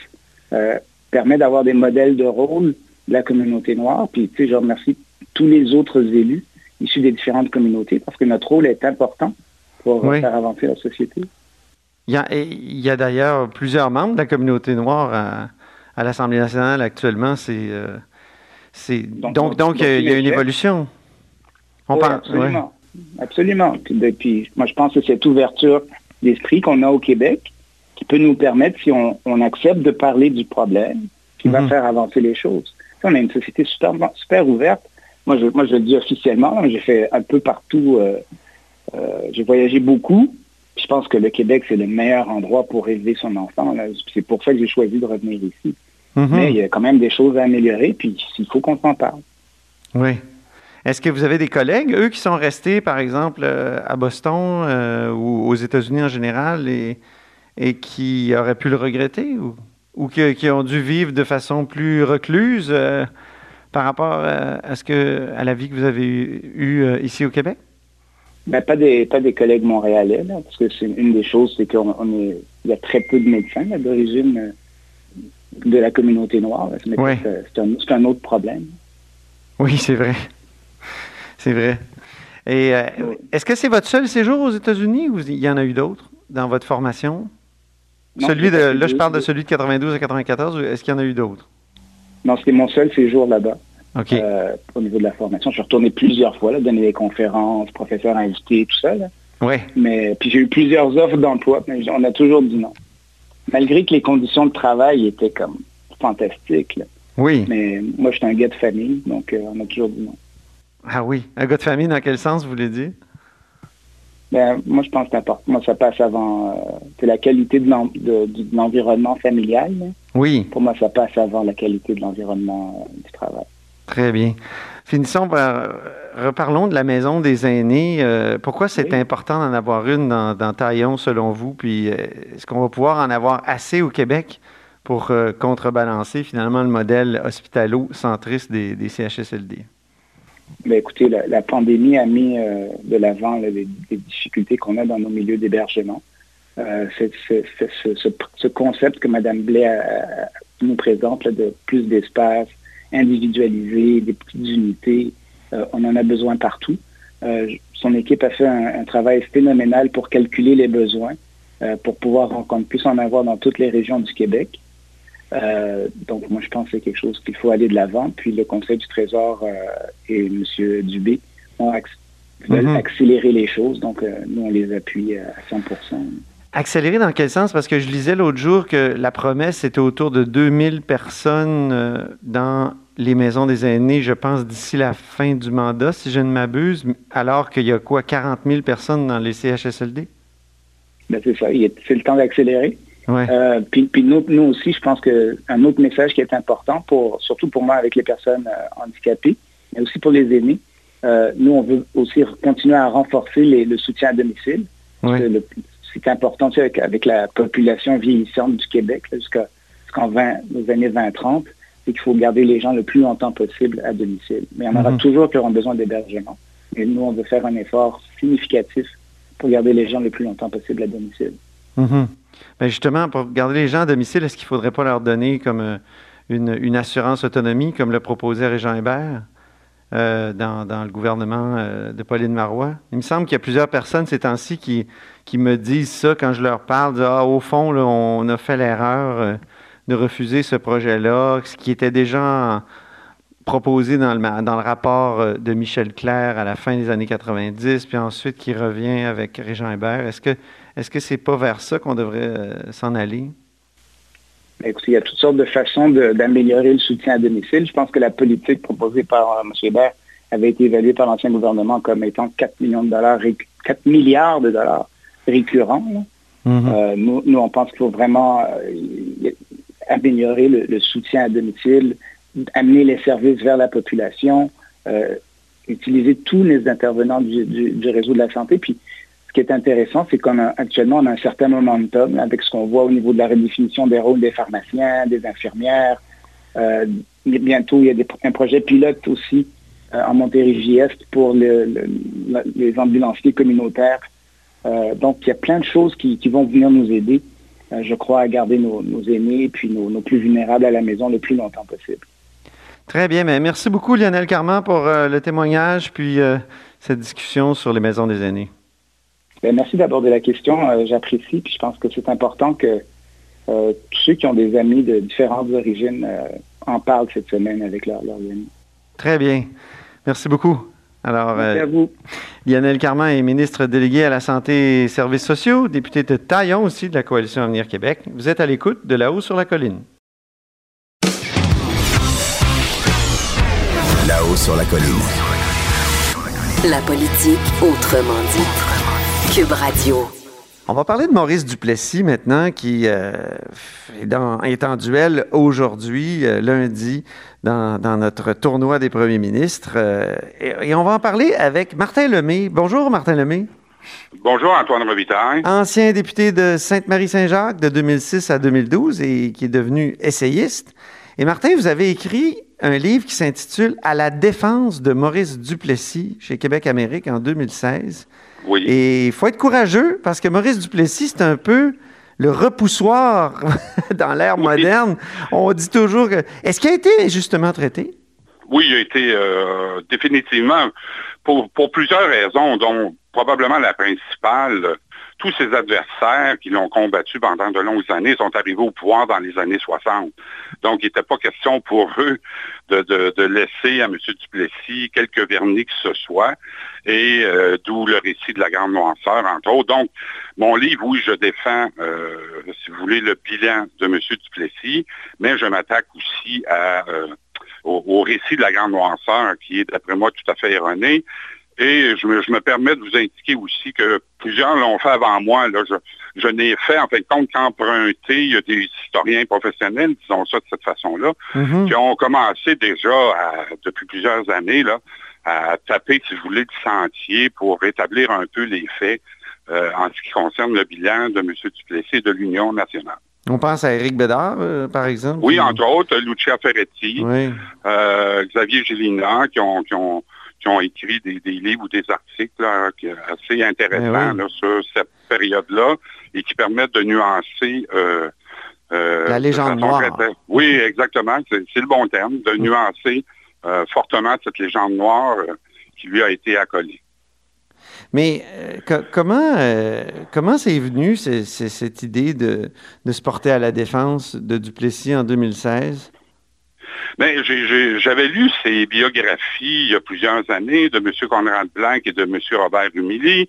euh, permet d'avoir des modèles de rôle de la communauté noire. Puis, tu sais, je remercie tous les autres élus issus des différentes communautés parce que notre rôle est important pour faire avancer la société. Il y a, d'ailleurs plusieurs membres de la communauté noire à, l'Assemblée nationale actuellement. C'est, euh, donc, donc, il y a une évolution. On parle, absolument. Absolument. Puis, moi, je pense que cette ouverture d'esprit qu'on a au Québec qui peut nous permettre, si on, accepte de parler du problème, qui va mhm. faire avancer les choses. On a une société super, super ouverte. Moi je, moi, je le dis officiellement, j'ai fait un peu partout, euh, euh, j'ai voyagé beaucoup. Je pense que le Québec, c'est le meilleur endroit pour élever son enfant. C'est pour ça que j'ai choisi de revenir ici. Mhm. Mais il y a quand même des choses à améliorer, puis il faut qu'on s'en parle. Oui. Est-ce que vous avez des collègues, eux, qui sont restés, par exemple, à Boston ou aux États-Unis en général et, et qui auraient pu le regretter ou, ou qui, ont dû vivre de façon plus recluse par rapport à, ce que, à la vie que vous avez eue ici au Québec? Ben, pas des pas des collègues montréalais, parce que c'est une des choses, c'est qu'on est il y a très peu de médecins d'origine euh, de la communauté noire. C'est un, autre problème. Oui, c'est vrai. C'est vrai. Et euh, est-ce que c'est votre seul séjour aux États-Unis ou il y en a eu d'autres dans votre formation? celui de, là, je parle de celui de 92 à 94. Est-ce qu'il y en a eu d'autres? Non, c'était mon seul séjour là-bas. Euh, au niveau de la formation. Je suis retourné plusieurs fois, là, donner des conférences, professeur invité, tout ça. Oui. Mais puis j'ai eu plusieurs offres d'emploi, mais on a toujours dit non. Malgré que les conditions de travail étaient comme fantastiques. Oui. Mais moi, je suis un gars de famille, donc euh, on a toujours dit non. Ah oui. Un gars de famille, dans quel sens vous voulez dire? Ben, moi, je pense que. Moi, ça passe avant. Euh, c'est la qualité de l'environnement familial. Oui. Pour moi, ça passe avant la qualité de l'environnement du travail. Très bien. Finissons par. Reparlons de la maison des aînés. Euh, pourquoi c'est important d'en avoir une dans, dans, Taillon, selon vous? Puis, euh, est-ce qu'on va pouvoir en avoir assez au Québec pour euh, contrebalancer finalement le modèle hospitalo-centriste des, CHSLD? Bien, écoutez, la, pandémie a mis de l'avant les, difficultés qu'on a dans nos milieux d'hébergement. C'est ce, concept que Mme Blais nous présente de plus d'espace, individualisé, des petites unités. Euh, on en a besoin partout. Euh, son équipe a fait un, travail phénoménal pour calculer les besoins, euh, pour pouvoir qu'on puisse en avoir dans toutes les régions du Québec. donc, moi, je pense que c'est quelque chose qu'il faut aller de l'avant. Puis, le Conseil du Trésor et M. Dubé ont veulent mhm. accélérer les choses. Donc, nous, on les appuie à 100 Accélérer dans quel sens? Parce que je lisais l'autre jour que la promesse était autour de 2000 personnes euh, dans les maisons des aînés, je pense, d'ici la fin du mandat, si je ne m'abuse, alors qu'il y a quoi, 40 000 personnes dans les CHSLD? Ben c'est ça, c'est le temps d'accélérer. Ouais. Euh, puis, nous, aussi, je pense qu'un autre message qui est important, pour, surtout pour moi avec les personnes euh, handicapées, mais aussi pour les aînés, nous, on veut aussi continuer à renforcer le soutien à domicile. Le, c'est important avec, la population vieillissante du Québec jusqu'en nos années 20-30, c'est qu'il faut garder les gens le plus longtemps possible à domicile. Mais on aura mhm. toujours qui auront besoin d'hébergement. Et nous, on veut faire un effort significatif pour garder les gens le plus longtemps possible à domicile. Mhm. Ben, justement, pour garder les gens à domicile, est-ce qu'il ne faudrait pas leur donner comme euh, une, assurance autonomie, comme le proposait Régent Hébert? Euh, dans, le gouvernement euh, de Pauline Marois. Il me semble qu'il y a plusieurs personnes ces temps-ci qui, qui me disent ça quand je leur parle. ah, au fond, on a fait l'erreur euh, de refuser ce projet-là, ce qui était déjà proposé dans le, dans le rapport de Michel Clair à la fin des années 90, puis ensuite qui revient avec Régent Hébert. Est-ce que est-ce que c'est pas vers ça qu'on devrait s'en aller? Ben, il y a toutes sortes de façons d'améliorer le soutien à domicile. Je pense que la politique proposée par euh, M. Hébert avait été évaluée par l'ancien gouvernement comme étant 4 millions de dollars, 4 milliards de dollars récurrents. Mm-hmm. Euh, nous, on pense qu'il faut vraiment euh, améliorer le, soutien à domicile, amener les services vers la population, utiliser tous les intervenants du, du, réseau de la santé. Puis qui est intéressant, c'est qu'on a actuellement on a un certain momentum avec ce qu'on voit au niveau de la redéfinition des rôles des pharmaciens, des infirmières. Euh, bientôt, il y a un projet pilote aussi euh, en Montérégie-Est pour les ambulanciers communautaires. Euh, donc, il y a plein de choses qui, vont venir nous aider, je crois, à garder nos, aînés et puis nos, plus vulnérables à la maison le plus longtemps possible. Très bien, mais merci beaucoup Lionel Carman pour le témoignage puis cette discussion sur les maisons des aînés. Ben, merci d'aborder la question. Euh, j'apprécie, puis je pense que c'est important que euh, tous ceux qui ont des amis de différentes origines euh, en parlent cette semaine avec leurs amis. Très bien. Merci beaucoup. Alors, Merci à vous. Lionel Carman est ministre délégué à la santé et services sociaux, député de Taillon aussi de la Coalition Avenir Québec. Vous êtes à l'écoute de là-haut sur la colline. Là-haut sur la colline. La politique autrement dit. Cube Radio. On va parler de Maurice Duplessis maintenant, qui euh, est, en duel aujourd'hui, euh, lundi, dans, notre tournoi des premiers ministres. Euh, et, on va en parler avec Martin Lemay. Bonjour, Martin Lemay. Bonjour, Antoine Robitaille. Ancien député de Sainte-Marie-Saint-Jacques de 2006 à 2012 et qui est devenu essayiste. Et Martin, vous avez écrit un livre qui s'intitule À la défense de Maurice Duplessis chez Québec Amérique en 2016. Oui. Et il faut être courageux parce que Maurice Duplessis, c'est un peu le repoussoir dans l'ère moderne. On dit toujours que... Est-ce qu'il a été injustement traité? Oui, il a été euh, définitivement, pour, pour plusieurs raisons, dont probablement la principale, tous ses adversaires qui l'ont combattu pendant de longues années sont arrivés au pouvoir dans les années 60. Donc, il n'était pas question pour eux de, laisser à M. Duplessis quelques vernis que ce soit, et euh, d'où le récit de la Grande Noirceur, entre autres. Donc, mon livre, oui, je défends, euh, si vous voulez, le bilan de M. Duplessis, mais je m'attaque aussi euh, au, récit de la Grande Noirceur, qui est, d'après moi, tout à fait erroné. Et je me, permets de vous indiquer aussi que plusieurs l'ont fait avant moi. Là. Je, n'ai fait, en fait, compte qu'emprunter, il y a des historiens professionnels, disons ça de cette façon-là, mhm. qui ont commencé déjà depuis plusieurs années là, à taper, si vous voulez, du sentier pour rétablir un peu les faits euh, en ce qui concerne le bilan de M. Duplessis de l'Union nationale. On pense à Éric Bédard, euh, par exemple? Oui, entre autres, Lucia Ferretti, euh, Xavier Gélina, qui ont, qui ont écrit des, livres ou des articles assez intéressants eh sur cette période-là et qui permettent de nuancer euh, euh, la légende noire. Oui, exactement. C'est le bon terme, de nuancer euh, fortement cette légende noire qui lui a été accolée. Mais comment comment c'est venu cette idée de, de, se porter à la défense de Duplessis en 2016? Mais j'avais lu ces biographies il y a plusieurs années de M. Conrad Blanc et de M. Robert Humilly.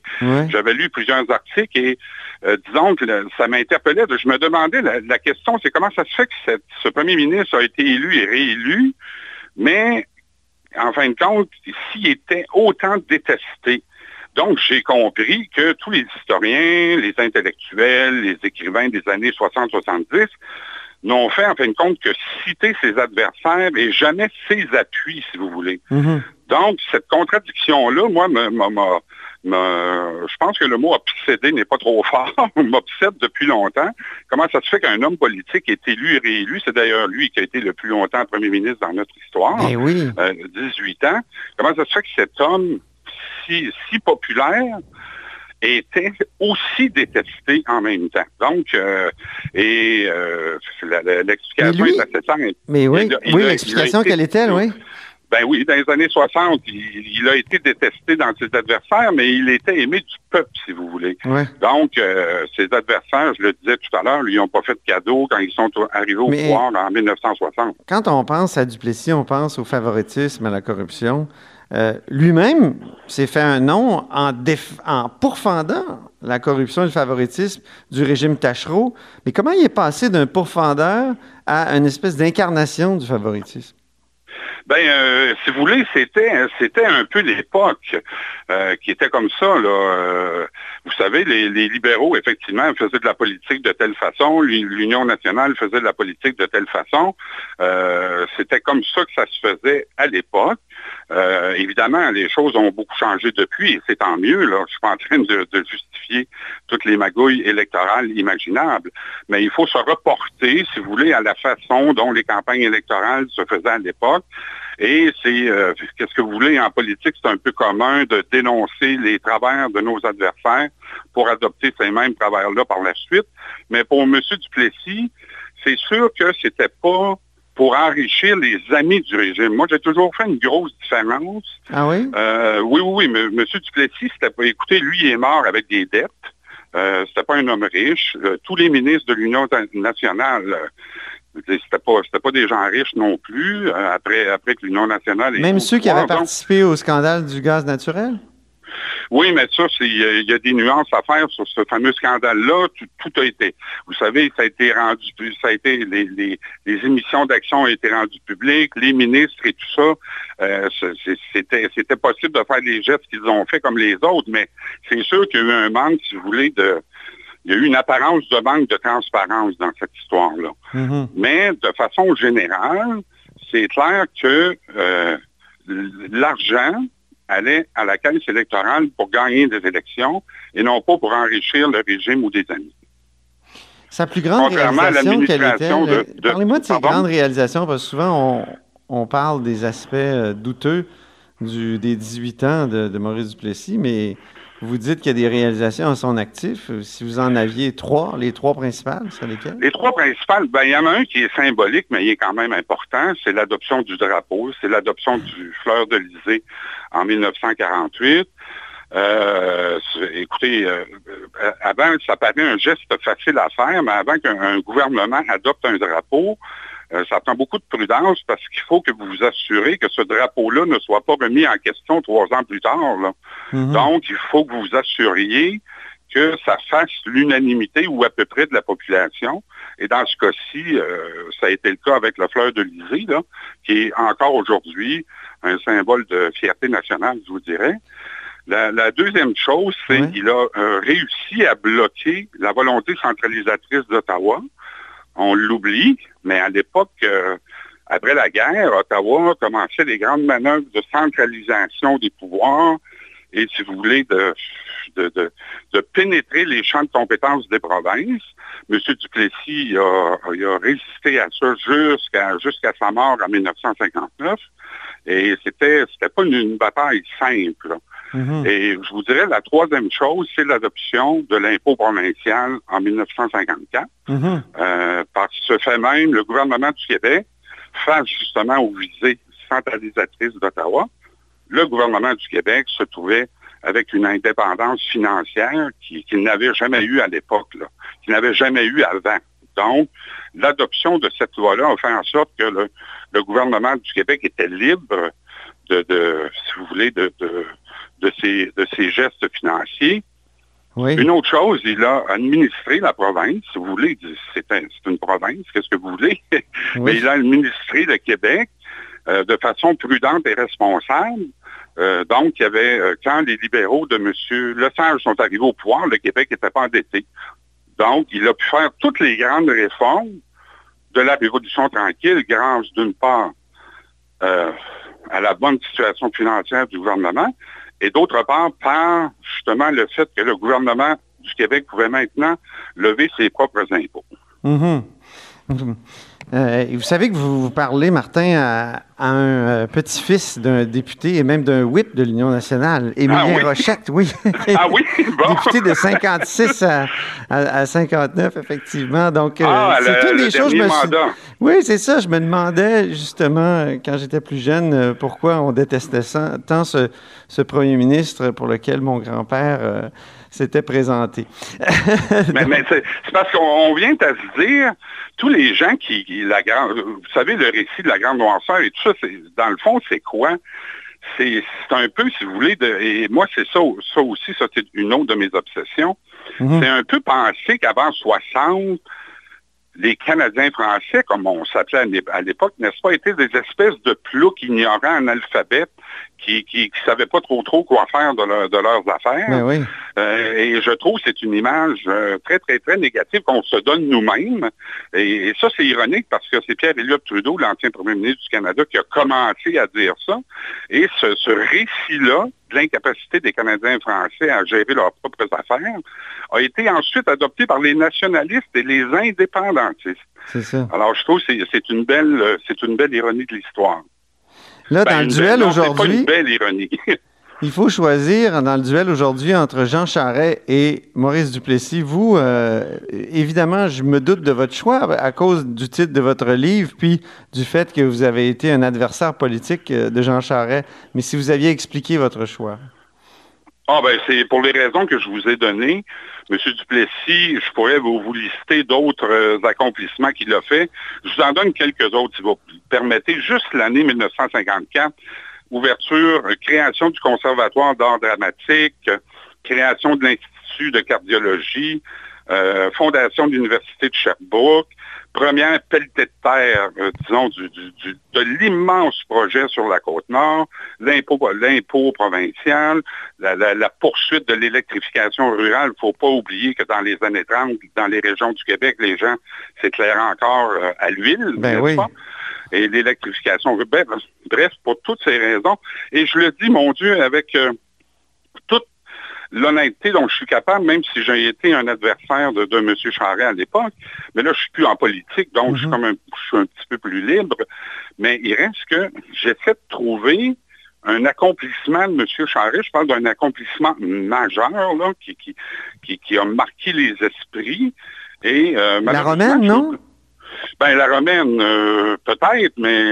J'avais lu plusieurs articles et euh, disons que ça m'interpellait. Je me demandais, la, question, c'est comment ça se fait que ce premier ministre a été élu et réélu, mais en fin de compte, s'il était autant détesté. Donc, j'ai compris que tous les historiens, les intellectuels, les écrivains des années 60-70 n'ont fait en fin de compte que citer ses adversaires et jamais ses appuis, si vous voulez. Mhm. Donc, cette contradiction-là, moi, je pense que le mot obsédé n'est pas trop fort, m'obsède depuis longtemps. Comment ça se fait qu'un homme politique est élu et réélu? C'est d'ailleurs lui qui a été le plus longtemps premier ministre dans notre histoire, eh oui. 18 euh, ans. Comment ça se fait que cet homme si, si populaire était aussi détesté en même temps. Donc, euh, et euh, l'explication est assez simple. Mais oui, oui l'explication, quelle est-elle, oui? Ben oui, dans les années 60, il, a été détesté dans ses adversaires, mais il était aimé du peuple, si vous voulez. Donc, euh, ses adversaires, je le disais tout à l'heure, lui n'ont pas fait de cadeau quand ils sont arrivés au pouvoir en 1960. Quand on pense à Duplessis, on pense au favoritisme, à la corruption. Euh, lui-même s'est fait un nom en, en, pourfendant la corruption et le favoritisme du régime Tachereau. Mais comment il est passé d'un pourfendeur à une espèce d'incarnation du favoritisme? Ben, euh, si vous voulez, c'était c'était un peu l'époque euh, qui était comme ça. Là. Euh, vous savez, les, libéraux, effectivement, faisaient de la politique de telle façon, l'Union nationale faisait de la politique de telle façon. c'était comme ça que ça se faisait à l'époque. évidemment, les choses ont beaucoup changé depuis, et c'est tant mieux. Là. Je suis pas en train de, justifier toutes les magouilles électorales imaginables, mais il faut se reporter, si vous voulez, à la façon dont les campagnes électorales se faisaient à l'époque. Et c'est, euh, qu'est-ce que vous voulez, en politique, c'est un peu commun de dénoncer les travers de nos adversaires pour adopter ces mêmes travers-là par la suite. Mais pour M. Duplessis, c'est sûr que c'était pas pour enrichir les amis du régime. Moi, j'ai toujours fait une grosse différence. Ah oui? Euh, oui, oui, oui. M. Duplessis, c'était pas, écoutez, lui, il est mort avec des dettes. Euh, c'était pas un homme riche. Euh, tous les ministres de l'Union nationale c'était pas, pas des gens riches non plus, euh, après, après que l'Union nationale... Même ceux qui avaient participé au scandale du gaz naturel? Oui, mais ça, il y, a des nuances à faire sur ce fameux scandale-là. Tout, a été, vous savez, ça a été rendu, ça a été, les, émissions d'action ont été rendues publiques, les ministres et tout ça, euh, c'était, c'était possible de faire les gestes qu'ils ont fait comme les autres, mais c'est sûr qu'il y a eu un manque, si vous voulez, de, il y a eu une apparence de manque de transparence dans cette histoire-là. Mhm. Mais de façon générale, c'est clair que euh, l'argent allait à la caisse électorale pour gagner des élections et non pas pour enrichir le régime ou des amis. Sa plus grande réalisation, quelle était? l'administration le- de- de- Parlez-moi de ses grandes réalisations, parce que souvent, on, on parle des aspects euh, douteux du, des 18 ans de, de Maurice Duplessis, mais vous dites qu'il y a des réalisations à son actif. Si vous en aviez trois, les trois principales, sur lesquelles? Les trois principales, ben, il y en a un qui est symbolique, mais il est quand même important, c'est l'adoption du drapeau, c'est l'adoption du fleur de l'Élysée en 1948. Euh, c'est- écoutez, euh, avant, ça paraît un geste facile à faire, mais avant qu'un un gouvernement adopte un drapeau, euh, ça prend beaucoup de prudence parce qu'il faut que vous vous assurez que ce drapeau-là ne soit pas remis en question trois ans plus tard. là. Mhm. Donc, il faut que vous vous assuriez que ça fasse l'unanimité ou à peu près de la population. Et dans ce cas-ci, euh, ça a été le cas avec la fleur de là, qui est encore aujourd'hui un symbole de fierté nationale, je vous dirais. La, la deuxième chose, c'est Oui. qu'il a euh, réussi à bloquer la volonté centralisatrice d'Ottawa. On l'oublie, mais à l'époque, euh, après la guerre, Ottawa commençait les grandes manœuvres de centralisation des pouvoirs et, si vous voulez, de, pénétrer les champs de compétences des provinces. M. Duplessis a, résisté à ça jusqu'à sa mort en 1959. Et c'était c'était pas une bataille simple. Mhm. Et je vous dirais, la troisième chose, c'est l'adoption de l'impôt provincial en 1954. Mhm. Euh, par ce fait même, le gouvernement du Québec, face justement aux visées centralisatrices d'Ottawa, le gouvernement du Québec se trouvait avec une indépendance financière qui- qu'il n'avait jamais eu à l'époque, qu'il n'avait jamais eu avant. Donc, l'adoption de cette loi-là a fait en sorte que le, le gouvernement du Québec était libre de, de si vous voulez, de, de, de ses, de ses gestes financiers. Oui. Une autre chose, il a administré la province. Si vous voulez, c'est un- c'est une province, qu'est-ce que vous voulez? Mais il a administré le Québec euh, de façon prudente et responsable. Euh, donc, il y avait, euh, quand les libéraux de M. Lesage sont arrivés au pouvoir, le Québec n'était pas endetté. Donc, il a pu faire toutes les grandes réformes de la Révolution tranquille grâce, d'une part, à la bonne situation financière du gouvernement, et d'autre part, par justement le fait que le gouvernement du Québec pouvait maintenant lever ses propres impôts. Mhm. Mhm. Euh, vous savez que vous, vous parlez, Martin, à, à un euh, petit-fils d'un député et même d'un whip de l'Union nationale, Émilien Ah oui? Rochette, oui. Ah oui? Bon. député de 56 à, à- à 59, effectivement. Donc, euh, Ah, c'est le des choses... je me suis-. Oui, c'est ça. Je me demandais justement, quand j'étais plus jeune, pourquoi on détestait ça- tant ce, ce premier ministre pour lequel mon grand-père euh, s'était présenté. Mais, mais c'est parce qu'on on vient à se dire, tous les gens qui, qui- la grande, vous savez, le récit de la grande noirceur et tout ça, c'est, dans le fond, c'est quoi? C'est c'est un peu, si vous voulez, de, et moi, c'est ça, ça aussi, ça, c'est une autre de mes obsessions. Mhm. C'est un peu penser qu'avant 60, les Canadiens français, comme on s'appelait à l'é- à l'époque, n'est-ce pas, étaient des espèces de ploucs ignorants en alphabet qui qui, qui savaient pas trop trop quoi faire de, leur- de leurs affaires. Ben oui. Euh, et je trouve que c'est une image euh, très, très, très négative qu'on se donne nous-mêmes. Et, et ça, c'est ironique parce que c'est Pierre Elliott Trudeau, l'ancien premier ministre du Canada, qui a commencé à dire ça. Et ce, ce récit-là de l'incapacité des Canadiens français à gérer leurs propres affaires a été ensuite adopté par les nationalistes et les indépendantistes. Ça. Alors, je trouve que c'est- une belle, c'est une belle ironie de l'histoire. Là, Ben, dans le duel c'est pas aujourd'hui, une belle ironie. il faut choisir dans le duel aujourd'hui entre Jean Charest et Maurice Duplessis. Vous, euh, évidemment, je me doute de votre choix à cause du titre de votre livre, puis du fait que vous avez été un adversaire politique euh, de Jean Charest. Mais si vous aviez expliqué votre choix. Ah ben c'est pour les raisons que je vous ai données. Monsieur Duplessis, je pourrais vous, vous lister d'autres euh, accomplissements qu'il a fait. Je vous en donne quelques autres, si vous permettez. Juste l'année 1954, ouverture, création du Conservatoire d'art dramatique, création de l'Institut de cardiologie, euh, fondation de l'Université de Sherbrooke, première pelletée de terre, euh, disons, du, du- du- de l'immense projet sur la côte nord, l'impôt l'impôt provincial, la, la- la poursuite de l'électrification rurale. Il ne faut pas oublier que dans les années 30, dans les régions du Québec, les gens s'éclairaient encore euh, à l'huile, Ben oui. pas? Et l'électrification, bref, bref, pour toutes ces raisons. Et je le dis, mon Dieu, avec euh, toute l'honnêteté dont je suis capable, même si j'ai été un adversaire de, de M. Charest à l'époque, mais là, je suis plus en politique, donc je suis comme un, je suis un petit peu plus libre. Mais il reste que j'essaie de trouver un accomplissement de M. Charest, je parle d'un accomplissement majeur là, qui, qui, qui, qui a marqué les esprits. Et, euh, La romaine, non? ben, la romaine, euh, peut-être, mais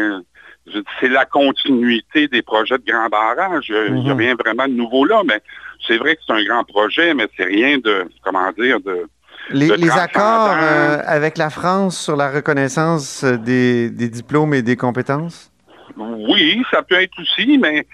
c'est la continuité des projets de grand barrage. Il n'y a Mhm. rien vraiment de nouveau là, mais c'est vrai que c'est un grand projet, mais c'est rien de, comment dire, de... Les, de les accords euh, avec la France sur la reconnaissance des, des diplômes et des compétences? Oui, ça peut être aussi, mais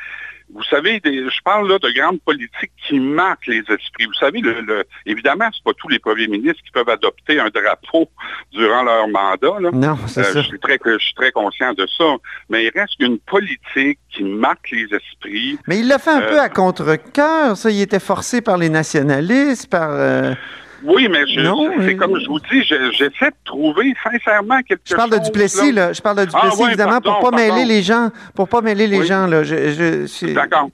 vous savez, des- je parle là de grandes politiques qui marquent les esprits. Vous savez, le, le- évidemment, c'est pas tous les premiers ministres qui peuvent adopter un drapeau durant leur mandat. là. Non, c'est Euh, ça. je, suis très, je suis très conscient de ça. Mais il reste une politique qui marque les esprits. Mais il l'a fait un Euh, peu à contre-cœur, ça. Il était forcé par les nationalistes, par... euh, Oui, mais c'est comme je vous dis, je- j'essaie de trouver sincèrement quelque Je parle de chose. Duplessis, là. Je parle de Duplessis, Ah, ouais, évidemment, pardon, pour pas pardon. mêler les gens. Pour pas mêler les Oui. gens, là. Je, je- c'est- D'accord.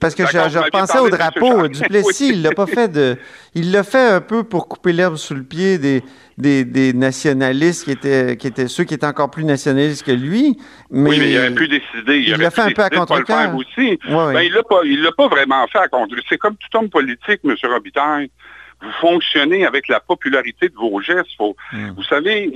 Parce que je, je repensais au drapeau. Duplessis, Oui. il l'a pas fait de. Il l'a fait un peu pour couper l'herbe sous le pied des, des, des nationalistes qui étaient, qui étaient ceux qui étaient encore plus nationalistes que lui. Mais, Oui, mais il aurait pu décider. il l'a pu fait un peu à contre-cœur. faire aussi. Ouais, ouais. Ben, il l'a pas, il l'a pas vraiment fait à contre. C'est comme tout homme politique, M. Robitaille. Vous fonctionnez avec la popularité de vos gestes. Faut- Hmm. Vous savez,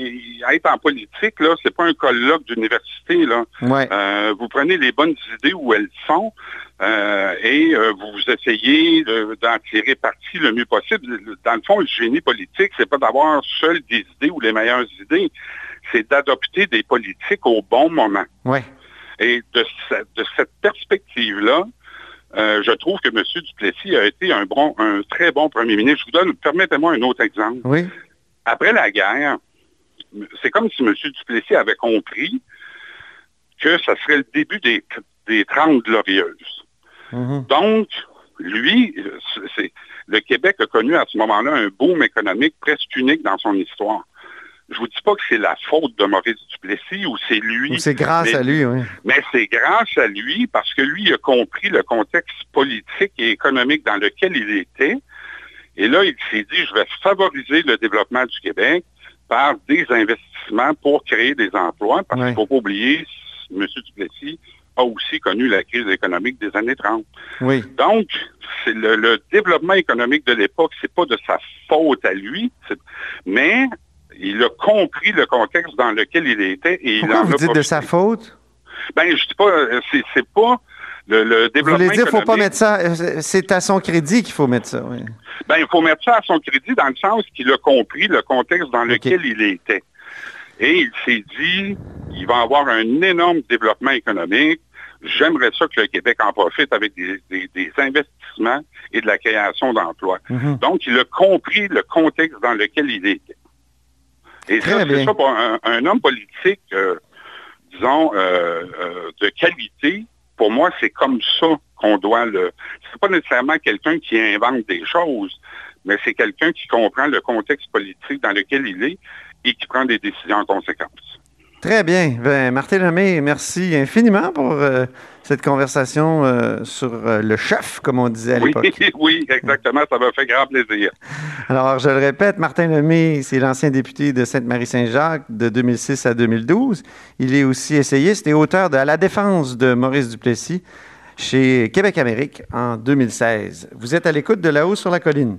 être en politique, là, c'est pas un colloque d'université, là. Ouais. Euh, vous prenez les bonnes idées où elles sont euh, et euh, vous essayez de- d'en tirer parti le mieux possible. Dans le fond, le génie politique, c'est pas d'avoir seul des idées ou les meilleures idées, c'est d'adopter des politiques au bon moment. Ouais. Et de, ce- de cette perspective-là, euh, je trouve que M. Duplessis a été un, bon, un très bon premier ministre. Je vous donne, permettez-moi un autre exemple. Oui. Après la guerre, c'est comme si M. Duplessis avait compris que ça serait le début des, des 30 glorieuses. Mhm. Donc, lui, euh, c'est- le Québec a connu à ce moment-là un boom économique presque unique dans son histoire. Je vous dis pas que c'est la faute de Maurice Duplessis ou c'est lui. C'est grâce mais- à lui, oui. mais c'est grâce à lui parce que lui a compris le contexte politique et économique dans lequel il était. Et là, il s'est dit, je vais favoriser le développement du Québec par des investissements pour créer des emplois. Parce qu'il ne faut pas oublier, M. Duplessis a aussi connu la crise économique des années 30. Oui. Donc, le, le développement économique de l'époque, c'est pas de sa faute à lui, mais il a compris le contexte dans lequel il était et il Pourquoi en vous a dites de sa faute? Ben, je dis pas, euh, c'est, pas le, le Vous développement voulez dire, faut pas mettre ça. euh, C'est à son crédit qu'il faut mettre ça, oui. Ben, il faut mettre ça à son crédit dans le sens qu'il a compris le contexte dans lequel il était. Et il s'est dit, il va avoir un énorme développement économique. J'aimerais ça que le Québec en profite avec des, des- des investissements et de la création d'emplois. Mhm. Donc, il a compris le contexte dans lequel il était. Et Très ça, c'est ça pour un, un homme politique, euh, disons, euh, euh, de qualité. Pour moi, c'est comme ça qu'on doit le... C'est pas nécessairement quelqu'un qui invente des choses, mais c'est quelqu'un qui comprend le contexte politique dans lequel il est et qui prend des décisions en conséquence. Très bien. Ben, Martin Lemay, merci infiniment pour euh, cette conversation euh, sur euh, le chef, comme on disait à Oui, l'époque. oui, exactement. Ça m'a fait grand plaisir. Alors, je le répète, Martin Lemay, c'est l'ancien député de Sainte-Marie-Saint-Jacques de 2006 à 2012. Il est aussi essayiste et auteur de À la défense de Maurice Duplessis chez Québec Amérique en 2016. Vous êtes à l'écoute de là-haut sur la colline.